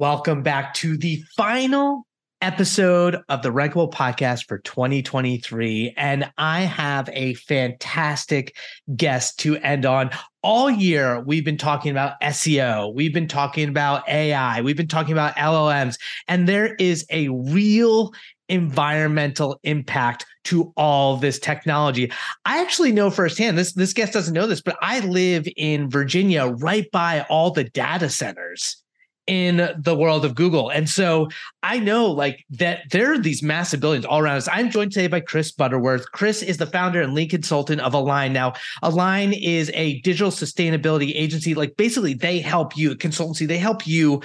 Welcome back to the final episode of the Rankable podcast for 2023. And I have a fantastic guest to end on. All year, we've been talking about SEO, we've been talking about AI, we've been talking about LLMs, and there is a real environmental impact to all this technology. I actually know firsthand this this guest doesn't know this, but I live in Virginia right by all the data centers in the world of Google. And so I know like that there are these massive billions all around us. I'm joined today by Chris Butterworth. Chris is the founder and lead consultant of Align. Now, Align is a digital sustainability agency. Like basically they help you, consultancy, they help you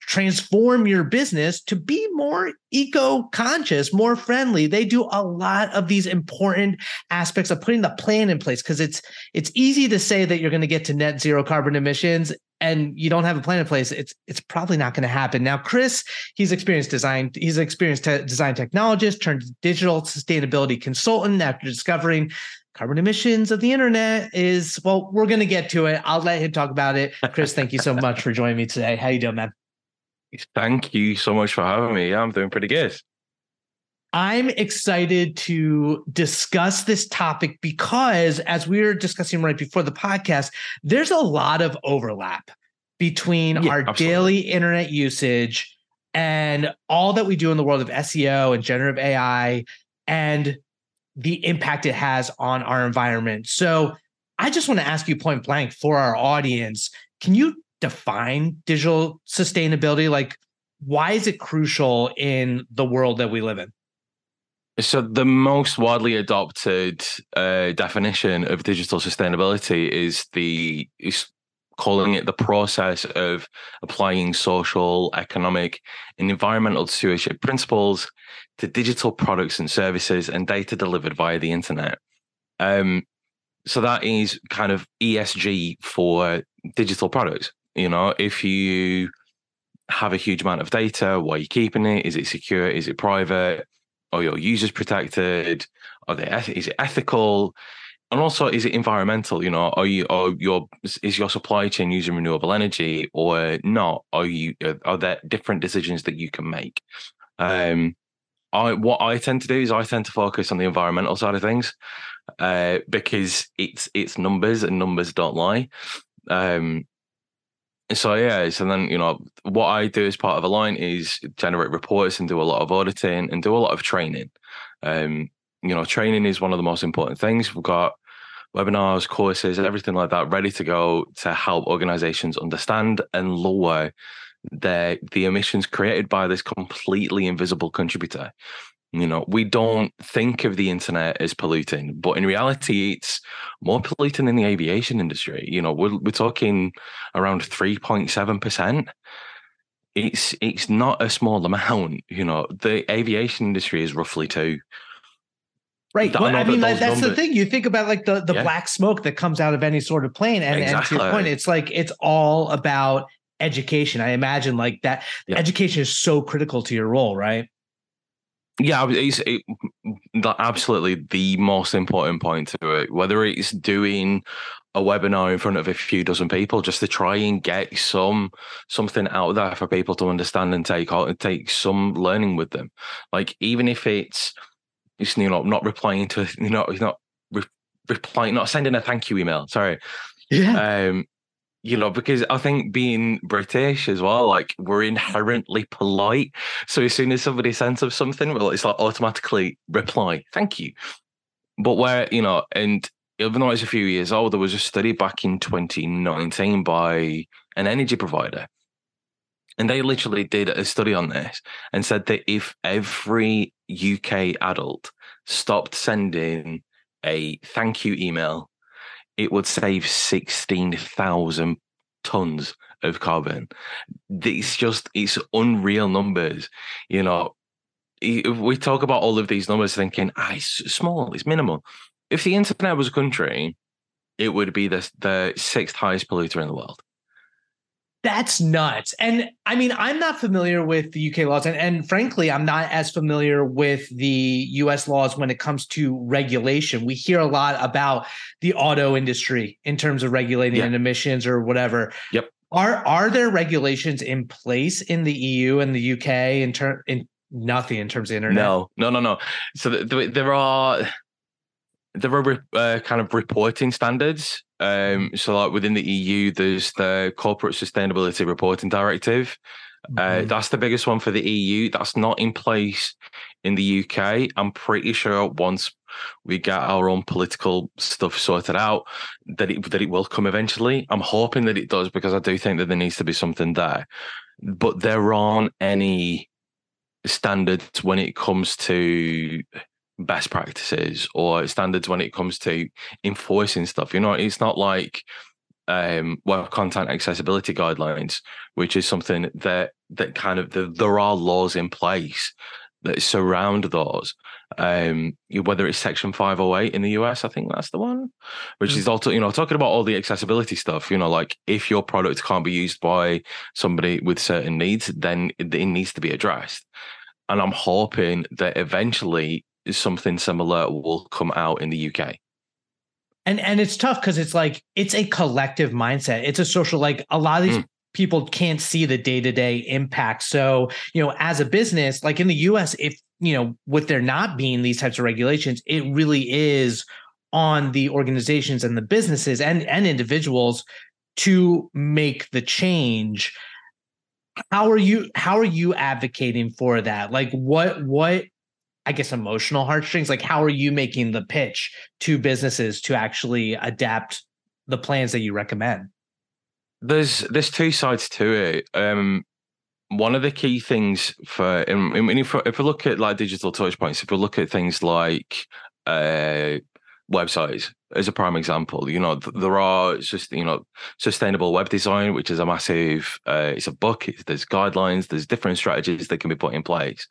transform your business to be more eco conscious, more friendly. They do a lot of these important aspects of putting the plan in place because it's it's easy to say that you're going to get to net zero carbon emissions and you don't have a plan in place, it's it's probably not going to happen. Now, Chris, he's experienced design, he's an experienced te- design technologist turned digital sustainability consultant after discovering carbon emissions of the internet is well, we're going to get to it. I'll let him talk about it. Chris, thank you so much for joining me today. How you doing, man? Thank you so much for having me. I'm doing pretty good. I'm excited to discuss this topic because, as we were discussing right before the podcast, there's a lot of overlap between yeah, our absolutely. daily internet usage and all that we do in the world of SEO and generative AI and the impact it has on our environment. So, I just want to ask you point blank for our audience can you define digital sustainability? Like, why is it crucial in the world that we live in? So the most widely adopted uh, definition of digital sustainability is the is calling it the process of applying social, economic, and environmental stewardship principles to digital products and services and data delivered via the internet. Um, so that is kind of ESG for digital products. You know, if you have a huge amount of data, why are you keeping it? Is it secure? Is it private? Are your users protected? Are they is it ethical? And also, is it environmental? You know, are you are your is your supply chain using renewable energy or not? Are you are there different decisions that you can make? Um, I what I tend to do is I tend to focus on the environmental side of things, uh, because it's it's numbers and numbers don't lie. Um, so yeah, so then you know what I do as part of Align is generate reports and do a lot of auditing and do a lot of training. Um, you know, training is one of the most important things. We've got webinars, courses, everything like that ready to go to help organizations understand and lower their the emissions created by this completely invisible contributor. You know, we don't think of the internet as polluting, but in reality, it's more polluting than the aviation industry. You know, we're, we're talking around 3.7%. It's it's not a small amount. You know, the aviation industry is roughly two. Right. Well, I mean, that's numbers, the thing. You think about like the, the yeah. black smoke that comes out of any sort of plane. And, exactly. and to your point, it's like it's all about education. I imagine like that yeah. education is so critical to your role, right? Yeah, it's it, absolutely the most important point to it. Whether it's doing a webinar in front of a few dozen people just to try and get some something out there for people to understand and take out and take some learning with them. Like even if it's it's you know not replying to you know not re- replying not sending a thank you email. Sorry. Yeah. Um, you know, because I think being British as well, like we're inherently polite. So as soon as somebody sends us something, well, it's like automatically reply, thank you. But where, you know, and even though it's a few years old, there was a study back in 2019 by an energy provider. And they literally did a study on this and said that if every UK adult stopped sending a thank you email it would save 16,000 tons of carbon. It's just, it's unreal numbers. You know, we talk about all of these numbers thinking, ah, it's small, it's minimal. If the internet was a country, it would be the, the sixth highest polluter in the world. That's nuts. And I mean, I'm not familiar with the UK laws. And, and, frankly, I'm not as familiar with the US laws when it comes to regulation. We hear a lot about the auto industry in terms of regulating emissions or whatever. Yep. Are are there regulations in place in the EU and the UK in term in nothing in terms of internet? No, no, no, no. So th- there are there are uh, kind of reporting standards. Um, so like within the EU, there's the Corporate Sustainability Reporting Directive. Uh, mm-hmm. that's the biggest one for the EU. That's not in place in the UK. I'm pretty sure once we get our own political stuff sorted out, that it that it will come eventually. I'm hoping that it does because I do think that there needs to be something there. But there aren't any standards when it comes to best practices or standards when it comes to enforcing stuff. You know, it's not like um, web content accessibility guidelines, which is something that that kind of the, there are laws in place that surround those. Um, whether it's Section 508 in the US, I think that's the one, which mm. is also, you know, talking about all the accessibility stuff, you know, like if your product can't be used by somebody with certain needs, then it, it needs to be addressed. And I'm hoping that eventually something similar will come out in the UK. And and it's tough because it's like it's a collective mindset. It's a social like a lot of these mm people can't see the day-to-day impact so you know as a business like in the us if you know with there not being these types of regulations it really is on the organizations and the businesses and and individuals to make the change how are you how are you advocating for that like what what i guess emotional heartstrings like how are you making the pitch to businesses to actually adapt the plans that you recommend there's there's two sides to it. Um, one of the key things for I mean, if, if we look at like digital touch points, if we look at things like uh, websites as a prime example, you know, there are just you know sustainable web design, which is a massive. Uh, it's a book. It's, there's guidelines. There's different strategies that can be put in place.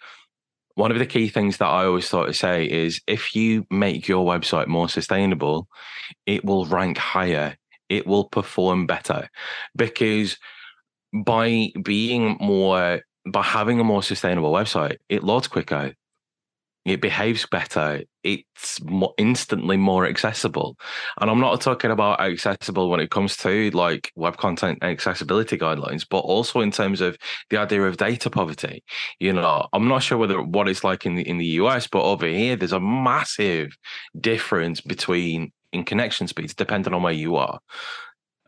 One of the key things that I always thought to say is if you make your website more sustainable, it will rank higher. It will perform better. Because by being more by having a more sustainable website it loads quicker it behaves better. It's more instantly more accessible. And i'm not talking about accessible when it comes to like web content accessibility guidelines but also in terms of the idea of data poverty. You know i'm not sure whether what it's like in the in the us but over here there's a massive difference between in connection speeds depending on where you are.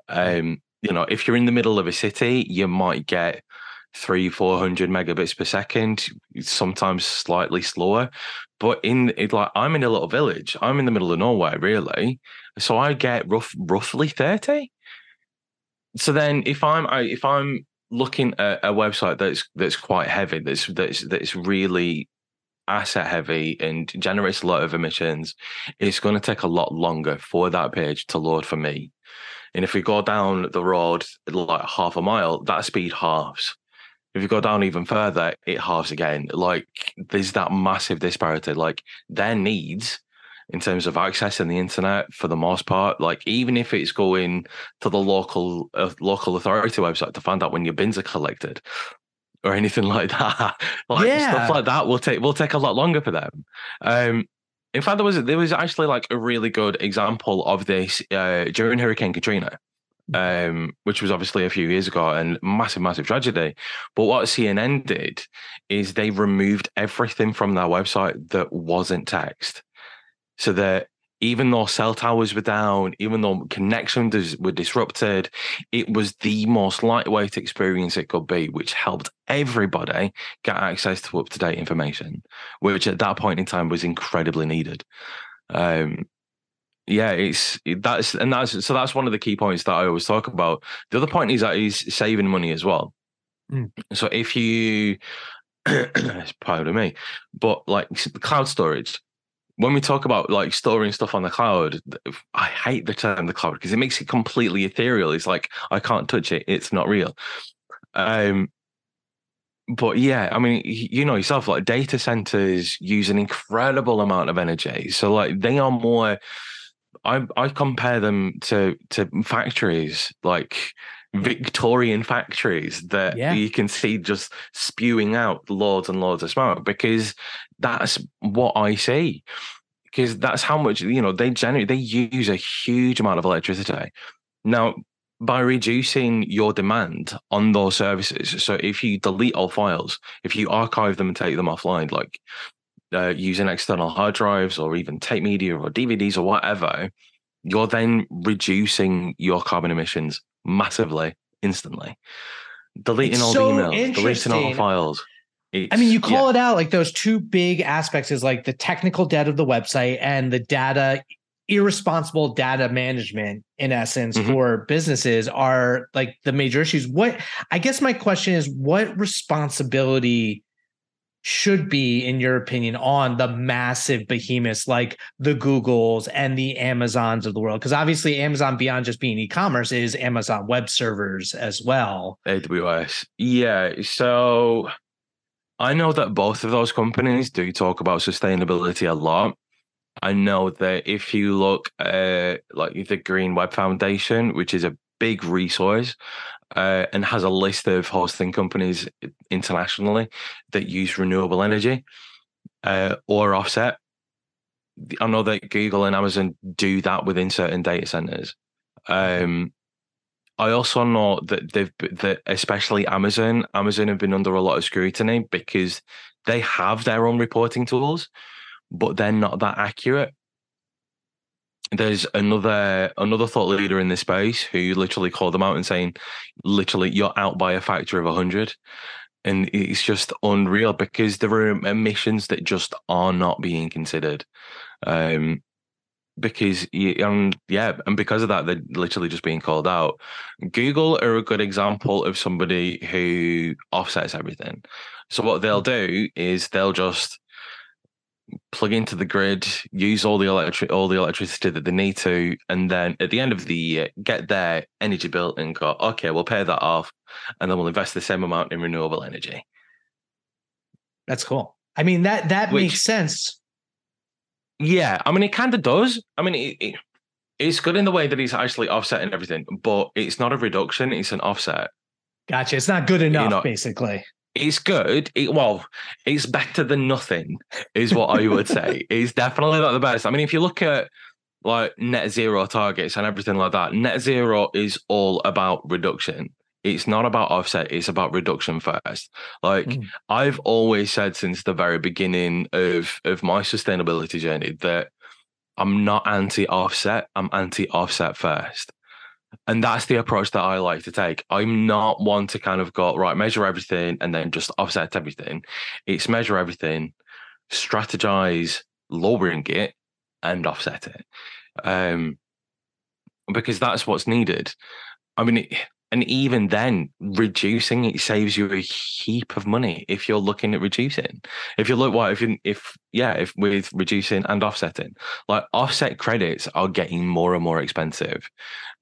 Um, you know, if you're in the middle of a city, you might get three, four hundred megabits per second, sometimes slightly slower. But in it, like I'm in a little village, I'm in the middle of nowhere, really. So I get rough, roughly thirty. So then, if I'm I, if I'm looking at a website that's that's quite heavy, that's that's that's really asset heavy and generates a lot of emissions, it's going to take a lot longer for that page to load for me. And if we go down the road like half a mile, that speed halves. If you go down even further, it halves again. Like there's that massive disparity. Like their needs in terms of accessing the internet for the most part, like even if it's going to the local uh, local authority website to find out when your bins are collected, or anything like that. like yeah. stuff like that will take will take a lot longer for them. Um, in fact, there was there was actually like a really good example of this uh, during Hurricane Katrina, um, which was obviously a few years ago and massive, massive tragedy. But what CNN did is they removed everything from their website that wasn't text, so that even though cell towers were down, even though connections were disrupted, it was the most lightweight experience it could be, which helped everybody get access to up to date information, which at that point in time was incredibly needed. Um, yeah, it's that's and that's so that's one of the key points that I always talk about. The other point is that he's saving money as well. Mm. So if you, it's proud of me, but like the cloud storage, when we talk about like storing stuff on the cloud, I hate the term the cloud because it makes it completely ethereal. It's like I can't touch it; it's not real. Um, but yeah, I mean, you know yourself, like data centers use an incredible amount of energy. So like they are more. I I compare them to to factories like Victorian factories that yeah. you can see just spewing out loads and loads of smoke because that's what I see. Because that's how much, you know, they generate, they use a huge amount of electricity. Now, by reducing your demand on those services. So if you delete all files, if you archive them and take them offline, like uh, using external hard drives or even tape media or DVDs or whatever, you're then reducing your carbon emissions massively instantly. Deleting It's all so the emails, deleting all the files. I mean, you call yeah, it out like those two big aspects is like the technical debt of the website and the data irresponsible data management in essence Mhm. for businesses are like the major issues. What I guess my question is what responsibility should be in your opinion on the massive behemoths like the Googles and the Amazons of the world because obviously Amazon beyond just being e-commerce is Amazon web servers as well. AWS. Yeah. So I know that both of those companies do talk about sustainability a lot. I know that if you look at like the Green Web Foundation, which is a big resource uh, and has a list of hosting companies internationally that use renewable energy uh, or offset. I know that Google and Amazon do that within certain data centers. Um, I also know that they've that especially Amazon, Amazon have been under a lot of scrutiny because they have their own reporting tools, but they're not that accurate. There's another another thought leader in this space who literally called them out and saying, literally, you're out by a factor of hundred. And it's just unreal because there are emissions that just are not being considered. Um, because and yeah, and because of that, they're literally just being called out. Google are a good example of somebody who offsets everything. So what they'll do is they'll just plug into the grid, use all the electric all the electricity that they need to, and then at the end of the year, get their energy bill and go, okay, we'll pay that off, and then we'll invest the same amount in renewable energy. That's cool. I mean that that Which- makes sense. Yeah, I mean, it kind of does. I mean, it, it, it's good in the way that he's actually offsetting everything, but it's not a reduction; it's an offset. Gotcha. It's not good enough, know, basically. It's good. It, well, it's better than nothing, is what I would say. It's definitely not the best. I mean, if you look at like net zero targets and everything like that, net zero is all about reduction. It's not about offset. It's about reduction first. Like Mm. I've always said since the very beginning of of my sustainability journey that I'm not anti offset. I'm anti offset first. And that's the approach that I like to take. I'm not one to kind of go, right, measure everything and then just offset everything. It's measure everything, strategize, lowering it, and offset it. Um, because that's what's needed. I mean, it, and even then, reducing it saves you a heap of money if you're looking at reducing. If you look, what if you, if yeah, if with reducing and offsetting, like offset credits are getting more and more expensive.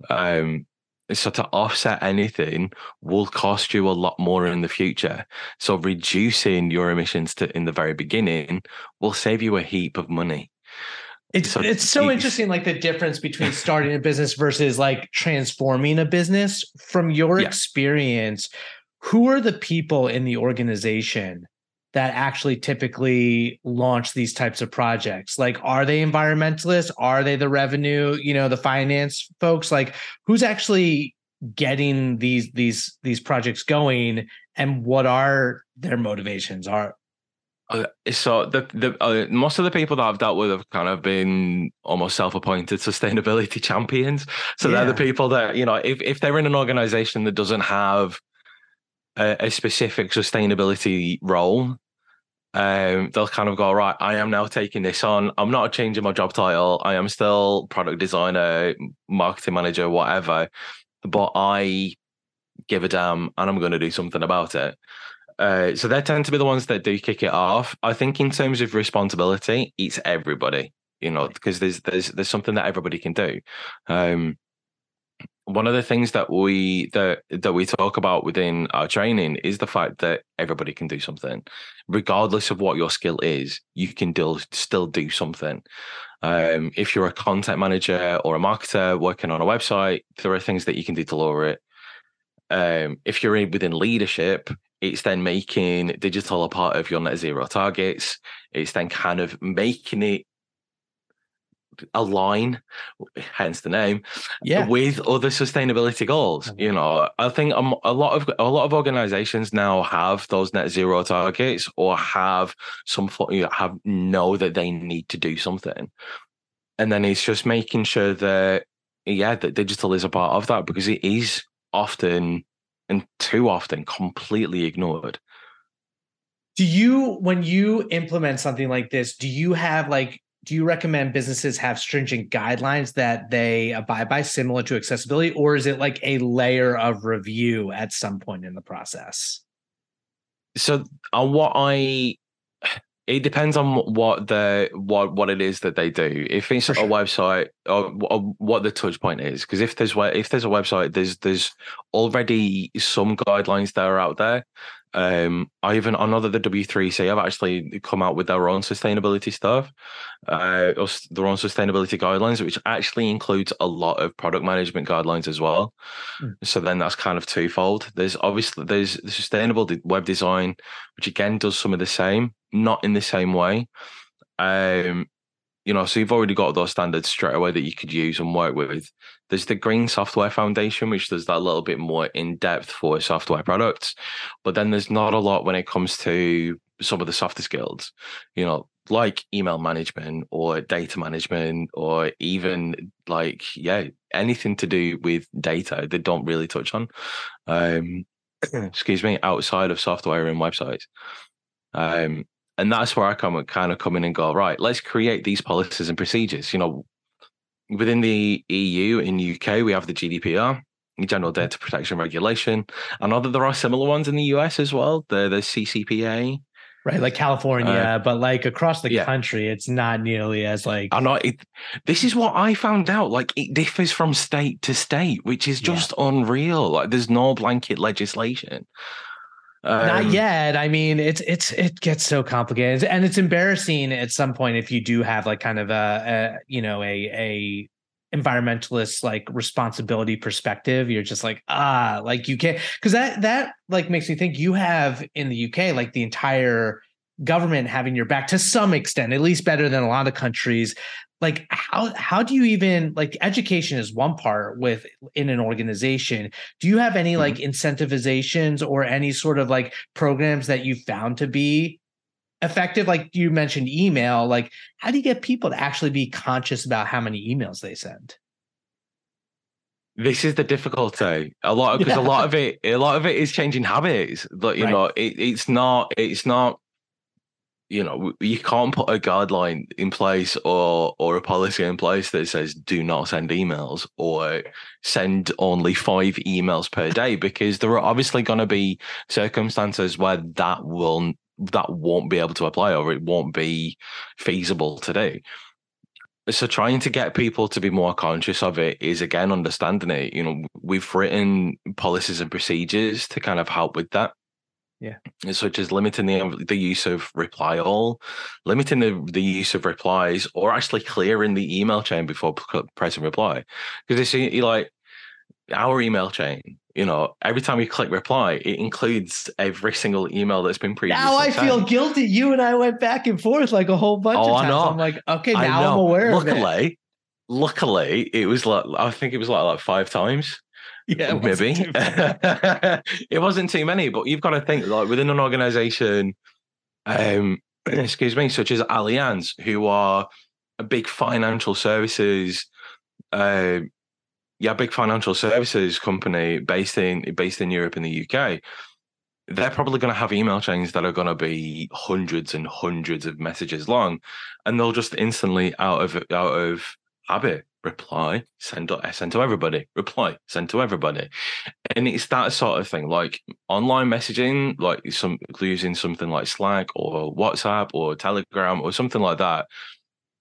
Um, so to offset anything will cost you a lot more in the future. So reducing your emissions to in the very beginning will save you a heap of money. It's So it's so interesting, like the difference between starting a business versus like transforming a business. From your Yeah. experience, who are the people in the organization that actually typically launch these types of projects? Like, are they environmentalists? Are they the revenue, you know, the finance folks? Like, who's actually getting these these these projects going, and what are their motivations? Are Uh, so the the uh, most of the people that I've dealt with have kind of been almost self-appointed sustainability champions. So they're the people that you know, if if they're in an organization that doesn't have a, a specific sustainability role, um, they'll kind of go right. I am now taking this on. I'm not changing my job title. I am still product designer, marketing manager, whatever. But I give a damn, and I'm going to do something about it. Uh, so they tend to be the ones that do kick it off. I think in terms of responsibility, it's everybody, you know, because there's there's there's something that everybody can do. Um, one of the things that we that that we talk about within our training is the fact that everybody can do something, regardless of what your skill is. You can do, still do something. Um, if you're a content manager or a marketer working on a website, there are things that you can do to lower it. Um, if you're in, within leadership, it's then making digital a part of your net zero targets. It's then kind of making it align, hence the name, Yeah. with other sustainability goals. You know, I think um, a lot of a lot of organizations now have those net zero targets or have some you know, have know that they need to do something, and then it's just making sure that yeah, that digital is a part of that because it is often and too often completely ignored. Do you, when you implement something like this, do you have like, do you recommend businesses have stringent guidelines that they abide by, similar to accessibility, or is it like a layer of review at some point in the process? so on what I it depends on what the what what it is that they do. If it's For a website uh, or, or uh, what the touch point is, because if there's if there's a website, there's there's already some guidelines that are out there. Um, I even I know that the W3C have actually come out with their own sustainability stuff, uh, or their own sustainability guidelines, which actually includes a lot of product management guidelines as well. Mm. So then that's kind of twofold. There's obviously there's the sustainable web design, which again does some of the same, not in the same way. Um, you know, so you've already got those standards straight away that you could use and work with. There's the Green Software Foundation, which does that little bit more in depth for software products. But then there's not a lot when it comes to some of the softer skills, you know, like email management or data management, or even like, yeah, anything to do with data they don't really touch on. Um, excuse me, outside of software and websites. Um, and that's where I come kind of come in and go, right, let's create these policies and procedures. You know, within the EU in UK, we have the GDPR, General Data Protection Regulation. I know that there are similar ones in the US as well, the the CCPA. Right, like California, uh, but like across the yeah. country, it's not nearly as like. I know it. This is what I found out. Like it differs from state to state, which is Yeah. just unreal. Like there's no blanket legislation. Not Um, yet. I mean, it's it's it gets so complicated, and it's embarrassing at some point if you do have like kind of a, a you know a a environmentalist like responsibility perspective. You're just like ah, like you can't because that that like makes me think you have in the UK like the entire government having your back to some extent, at least better than a lot of countries. Like how how do you even like education is one part with in an organization do you have any mm-hmm. like incentivizations or any sort of like programs that you found to be effective like you mentioned email like how do you get people to actually be conscious about how many emails they send This is the difficulty. A lot because Yeah. a lot of it, a lot of it is changing habits. But you Right. know, it, it's not, it's not. You know, you can't put a guideline in place or or a policy in place that says do not send emails or send only five emails per day because there are obviously going to be circumstances where that will that won't be able to apply or it won't be feasible to do. So trying to get people to be more conscious of it is again understanding it. You know we've written policies and procedures to kind of help with that Yeah. such as limiting the um, the use of reply all limiting the, the use of replies or actually clearing the email chain before pressing reply. Because it's you like our email chain you know every time you click reply it includes every single email that's been previously now i feel guilty. You and i went back and forth like a whole bunch Oh, of times. i'm like okay now i'm aware of it. Luckily luckily it was like i think it was like like five times yeah it maybe wasn't too bad. it wasn't too many but you've got to think like within an organization um excuse me such as allianz who are a big financial services uh yeah big financial services company based in based in europe and the uk they're probably going to have email chains that are going to be hundreds and hundreds of messages long and they'll just instantly out of out of habit reply send to send to everybody reply send to everybody. And it's that sort of thing like online messaging like some using something like slack or whatsapp or telegram or something like that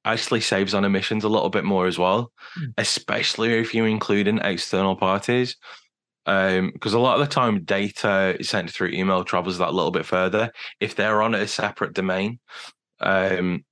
actually saves on emissions a little bit more as well Mm. especially if you're including external parties. Um because a lot of the time data is sent through email travels that a little bit further if they're on a separate domain. Um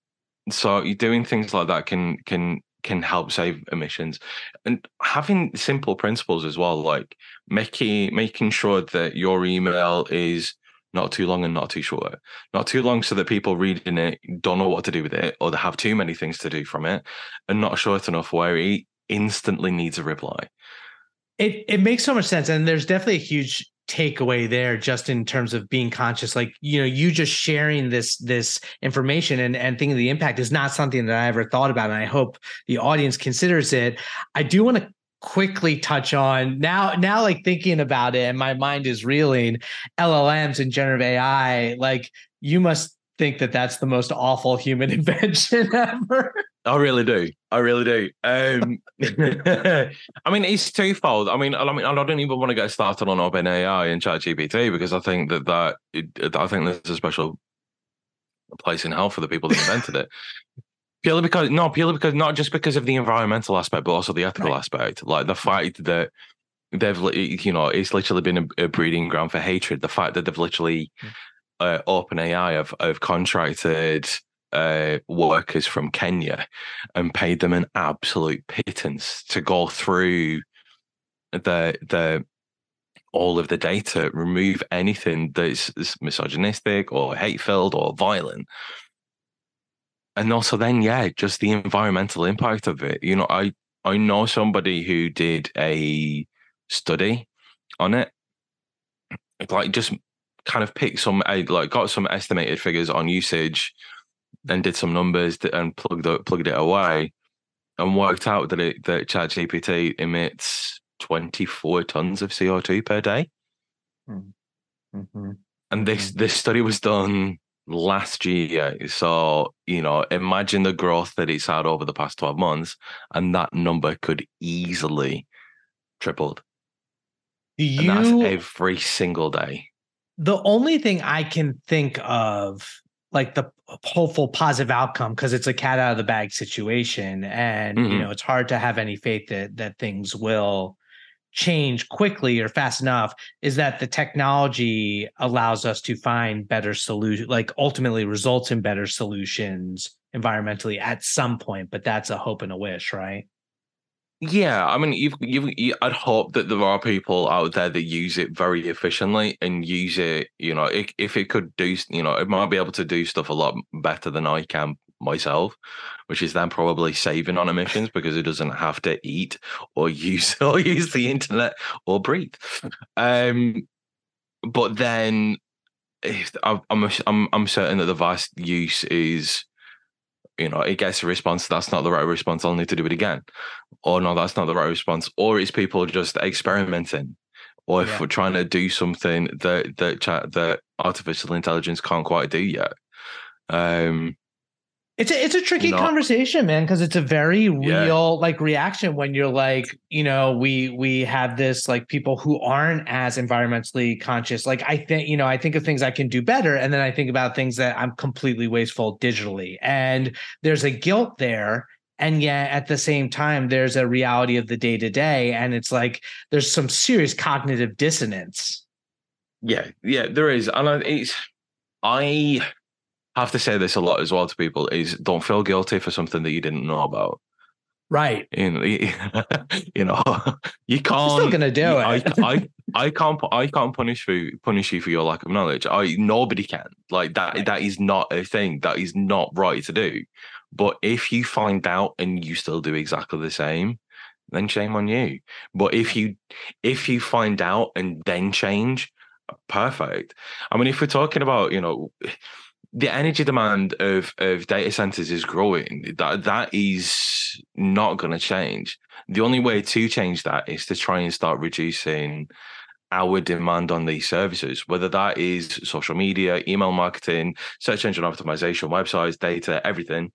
so you're doing things like that can can can help save emissions and having simple principles as well like making making sure that your email is not too long and not too short. Not too long so that people reading it don't know what to do with it or they have too many things to do from it, and not short enough where it instantly needs a reply. It it makes so much sense, and there's definitely a huge takeaway there just in terms of being conscious like you know you just sharing this this information and and thinking the impact is not something that i ever thought about and i hope the audience considers it. I do want to quickly touch on now now like thinking about it and my mind is reeling llms and generative ai like you must think that that's the most awful human invention ever I really do. I really do. Um, I mean, it's twofold. I mean, I mean, I don't even want to get started on OpenAI and ChatGPT because I think that that I think there's a special place in hell for the people that invented it. Purely because no, purely because not just because of the environmental aspect, but also the ethical right. aspect. Like the fact that they've, you know, it's literally been a, a breeding ground for hatred. The fact that they've literally hmm. uh, OpenAI have, have contracted uh, workers from Kenya and paid them an absolute pittance to go through the the all of the data, remove anything that's misogynistic or hate filled or violent. And also then, yeah, just the environmental impact of it. You know, I I know somebody who did a study on it. Like just kind of picked some like got some estimated figures on usage and did some numbers and plugged it, plugged it away and worked out that it that ChatGPT emits 24 tons of CO2 per day. Hmm. Mm-hmm. And this mm-hmm. this study was done last year. So, you know, imagine the growth that it's had over the past 12 months, and that number could easily tripled. Do you and that's every single day. The only thing I can think of like the hopeful positive outcome because it's a cat out of the bag situation and mm-hmm. you know it's hard to have any faith that that things will change quickly or fast enough is that the technology allows us to find better solution like ultimately results in better solutions environmentally at some point but that's a hope and a wish right yeah, I mean, you've, you've, you, I'd hope that there are people out there that use it very efficiently and use it. You know, if, if it could do, you know, it might be able to do stuff a lot better than I can myself, which is then probably saving on emissions because it doesn't have to eat or use or use the internet or breathe. Um, but then, I'm I'm I'm certain that the vast use is you know, it gets a response. That's not the right response. I'll need to do it again. Or no, that's not the right response. Or it's people just experimenting, or if yeah. we're trying to do something that that that artificial intelligence can't quite do yet. Um, it's a it's a tricky Not, conversation, man, because it's a very real yeah. like reaction when you're like, you know, we we have this like people who aren't as environmentally conscious. Like I think, you know, I think of things I can do better, and then I think about things that I'm completely wasteful digitally, and there's a guilt there. And yet at the same time, there's a reality of the day to day. And it's like there's some serious cognitive dissonance. Yeah, yeah, there is. And it's I have to say this a lot as well to people is don't feel guilty for something that you didn't know about. Right. You know, you, know, you can't. still gonna do it. I, I, I can't. I can't punish for punish you for your lack of knowledge. I nobody can. Like that. Right. That is not a thing. That is not right to do. But if you find out and you still do exactly the same, then shame on you. But if you if you find out and then change, perfect. I mean, if we're talking about you know the energy demand of of data centers is growing. That that is not going to change. The only way to change that is to try and start reducing our demand on these services, whether that is social media, email marketing, search engine optimization, websites, data, everything,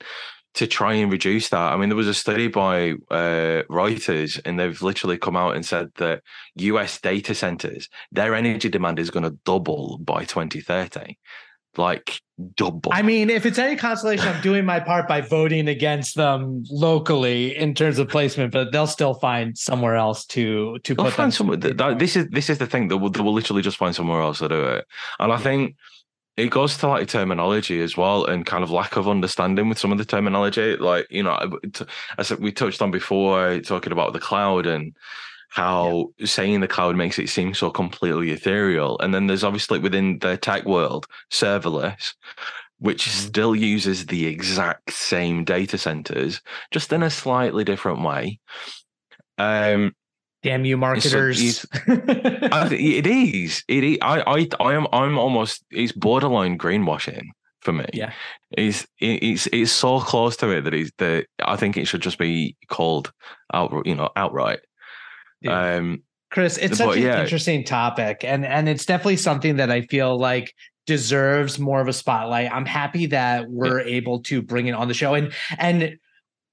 to try and reduce that. I mean, there was a study by uh, Reuters, and they've literally come out and said that US data centers, their energy demand is going to double by 2030 like double. I mean, if it's any consolation, I'm doing my part by voting against them locally in terms of placement, but they'll still find somewhere else to to they'll put find somewhere. That, this is this is the thing that will, they will literally just find somewhere else to do it, and I think it goes to like terminology as well and kind of lack of understanding with some of the terminology like you know as we touched on before talking about the cloud and how yeah. saying the cloud makes it seem so completely ethereal. And then there's obviously within the tech world, serverless, which mm-hmm. still uses the exact same data centers, just in a slightly different way. Um, Damn you, marketers! it is. It is. I, I, I am. I'm almost. It's borderline greenwashing for me. Yeah, it's it's it's so close to it that he's that I think it should just be called out. You know, outright. Yeah. Um, Chris, it's such an yeah. interesting topic, and and it's definitely something that I feel like deserves more of a spotlight. I'm happy that we're yeah. able to bring it on the show, and and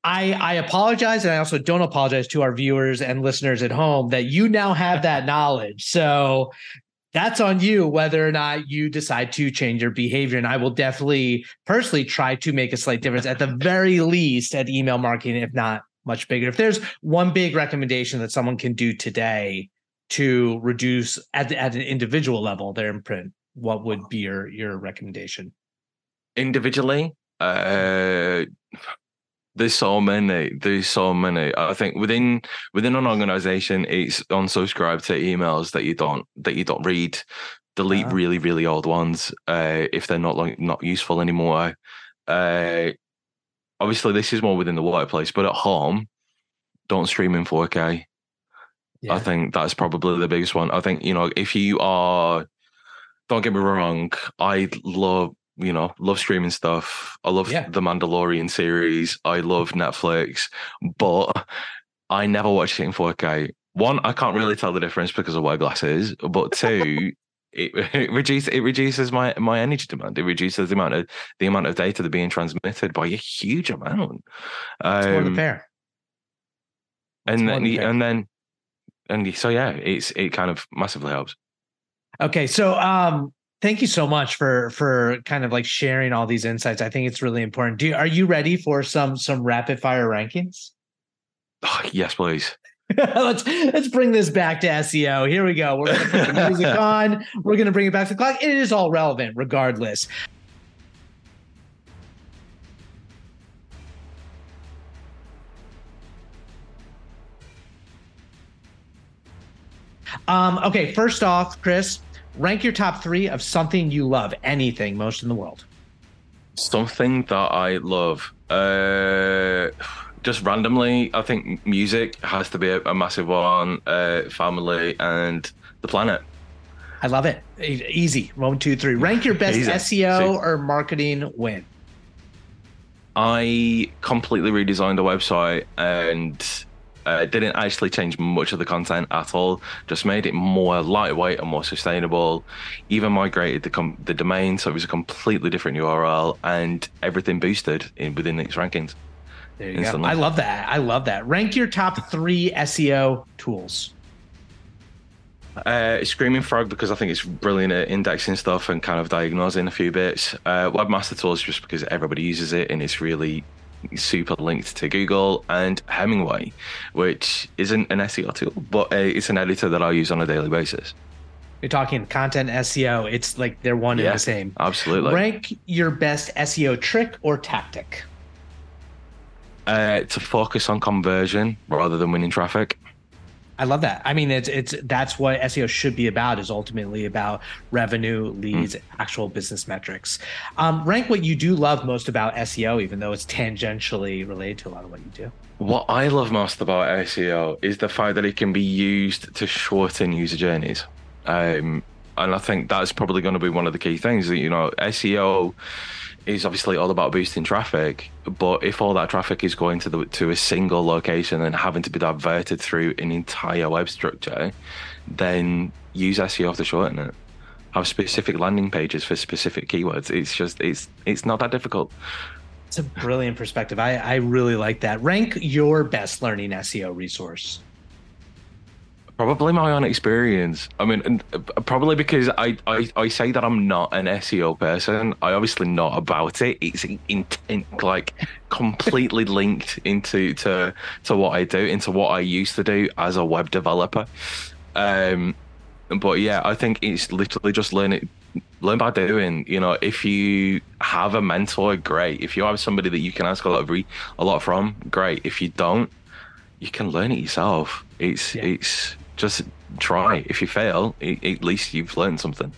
I I apologize, and I also don't apologize to our viewers and listeners at home that you now have that knowledge. So that's on you whether or not you decide to change your behavior. And I will definitely personally try to make a slight difference at the very least at email marketing, if not much bigger. If there's one big recommendation that someone can do today to reduce at, at an individual level their imprint, what would be your your recommendation? Individually, uh there's so many there's so many i think within within an organization it's unsubscribe to emails that you don't that you don't read delete uh-huh. really really old ones uh, if they're not like not useful anymore uh, obviously this is more within the workplace but at home don't stream in 4k yeah. i think that's probably the biggest one i think you know if you are don't get me wrong i love you know, love streaming stuff. I love yeah. the Mandalorian series. I love Netflix, but I never watch it in 4K. One, I can't really tell the difference because I wear glasses. But two, it, it reduces it reduces my my energy demand. It reduces the amount of the amount of data that being transmitted by a huge amount. Um, more than fair. and then, and then and so yeah, it's it kind of massively helps. Okay, so um, thank you so much for for kind of like sharing all these insights i think it's really important do you, are you ready for some some rapid fire rankings oh, yes please let's let's bring this back to seo here we go. We're gonna put the music on. We're gonna bring it back to the clock. It is all relevant regardless. Um okay first off chris rank your top three of something you love, anything, most in the world. Something that I love. Uh, just randomly, I think music has to be a, a massive one. Uh, family and the planet. I love it. Easy. One, two, three. Rank your best SEO or marketing win. I completely redesigned the website and uh, didn't actually change much of the content at all. Just made it more lightweight and more sustainable. Even migrated the com- the domain, so it was a completely different URL, and everything boosted in within its rankings. There you instantly. go. I love that. I love that. Rank your top three SEO tools. Uh, Screaming Frog because I think it's brilliant at indexing stuff and kind of diagnosing a few bits. Uh, Webmaster Tools just because everybody uses it and it's really super linked to Google and Hemingway, which isn't an SEO tool, but uh, it's an editor that I use on a daily basis. You're talking content SEO. It's like they're one yeah, and the same. Absolutely. Rank your best SEO trick or tactic. Uh, to focus on conversion rather than winning traffic. I love that. I mean, it's it's that's what SEO should be about. Is ultimately about revenue, leads, mm. actual business metrics. Um, rank what you do love most about SEO, even though it's tangentially related to a lot of what you do. What I love most about SEO is the fact that it can be used to shorten user journeys. Um, and I think that's probably going to be one of the key things. That you know, SEO is obviously all about boosting traffic. But if all that traffic is going to the to a single location and having to be diverted through an entire web structure, then use SEO to shorten it. Have specific landing pages for specific keywords. It's just it's it's not that difficult. It's a brilliant perspective. I, I really like that. Rank your best learning SEO resource. Probably my own experience. I mean, uh, probably because I, I, I say that I'm not an SEO person. I obviously not about it. It's intent, like completely linked into to to what I do, into what I used to do as a web developer. Um, but yeah, I think it's literally just learn it, learn by doing. You know, if you have a mentor, great. If you have somebody that you can ask a lot of re, a lot from, great. If you don't, you can learn it yourself. It's yeah. it's just try. If you fail, at least you've learned something.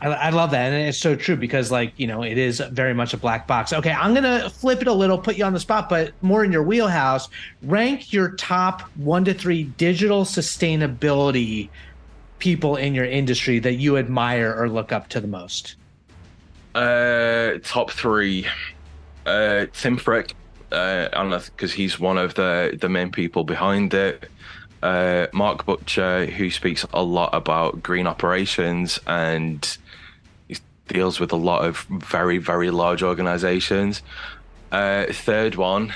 I, I, love that, and it's so true because, like, you know, it is very much a black box. Okay, I'm gonna flip it a little, put you on the spot, but more in your wheelhouse. Rank your top one to three digital sustainability people in your industry that you admire or look up to the most. Uh, top three. Uh, Tim Frick. Uh, I don't know because he's one of the the main people behind it uh, Mark Butcher, who speaks a lot about green operations and he deals with a lot of very, very large organizations. Uh, third one,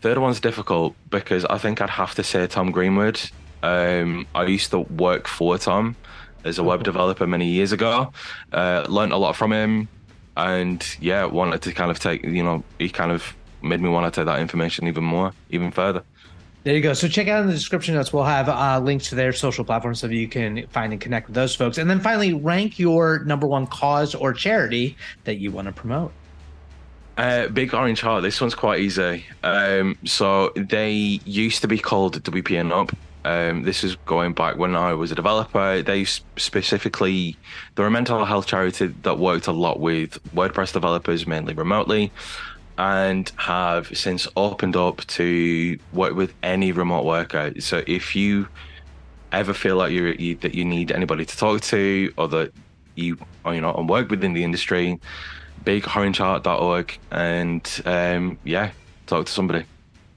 third one's difficult because I think I'd have to say Tom Greenwood. Um, I used to work for Tom as a web oh. developer many years ago. Uh, learned a lot from him, and yeah, wanted to kind of take you know he kind of made me want to take that information even more, even further. There you go. So check out in the description notes. We'll have uh, links to their social platforms so you can find and connect with those folks. And then finally, rank your number one cause or charity that you want to promote. Uh, Big Orange Heart. This one's quite easy. Um, so they used to be called WP&UP. Um, this is going back when I was a developer. They specifically, they're a mental health charity that worked a lot with WordPress developers, mainly remotely and have since opened up to work with any remote worker. So if you ever feel like you're, you that you need anybody to talk to or that you or, you know and work within the industry, bigorangeheart.org and um, yeah, talk to somebody.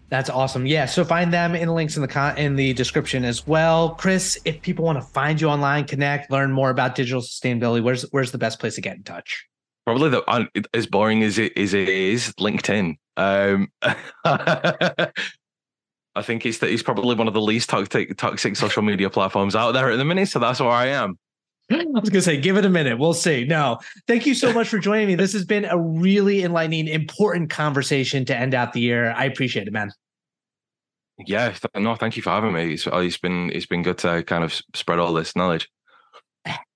That's awesome. Yeah, so find them in the links in the con- in the description as well. Chris, if people want to find you online, connect, learn more about digital sustainability, where's where's the best place to get in touch? Probably the as boring as it is, it is LinkedIn. Um, I think it's that he's probably one of the least toxic toxic social media platforms out there at the minute, so that's where I am. I was gonna say, give it a minute. We'll see. No, thank you so much for joining me. This has been a really enlightening, important conversation to end out the year. I appreciate it, man. Yeah, no, thank you for having me. It's, it's been it's been good to kind of spread all this knowledge.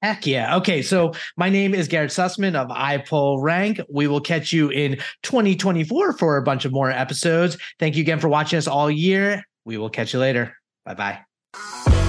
Heck yeah. Okay. So my name is Garrett Sussman of iPullRank. We will catch you in 2024 for a bunch of more episodes. Thank you again for watching us all year. We will catch you later. Bye bye.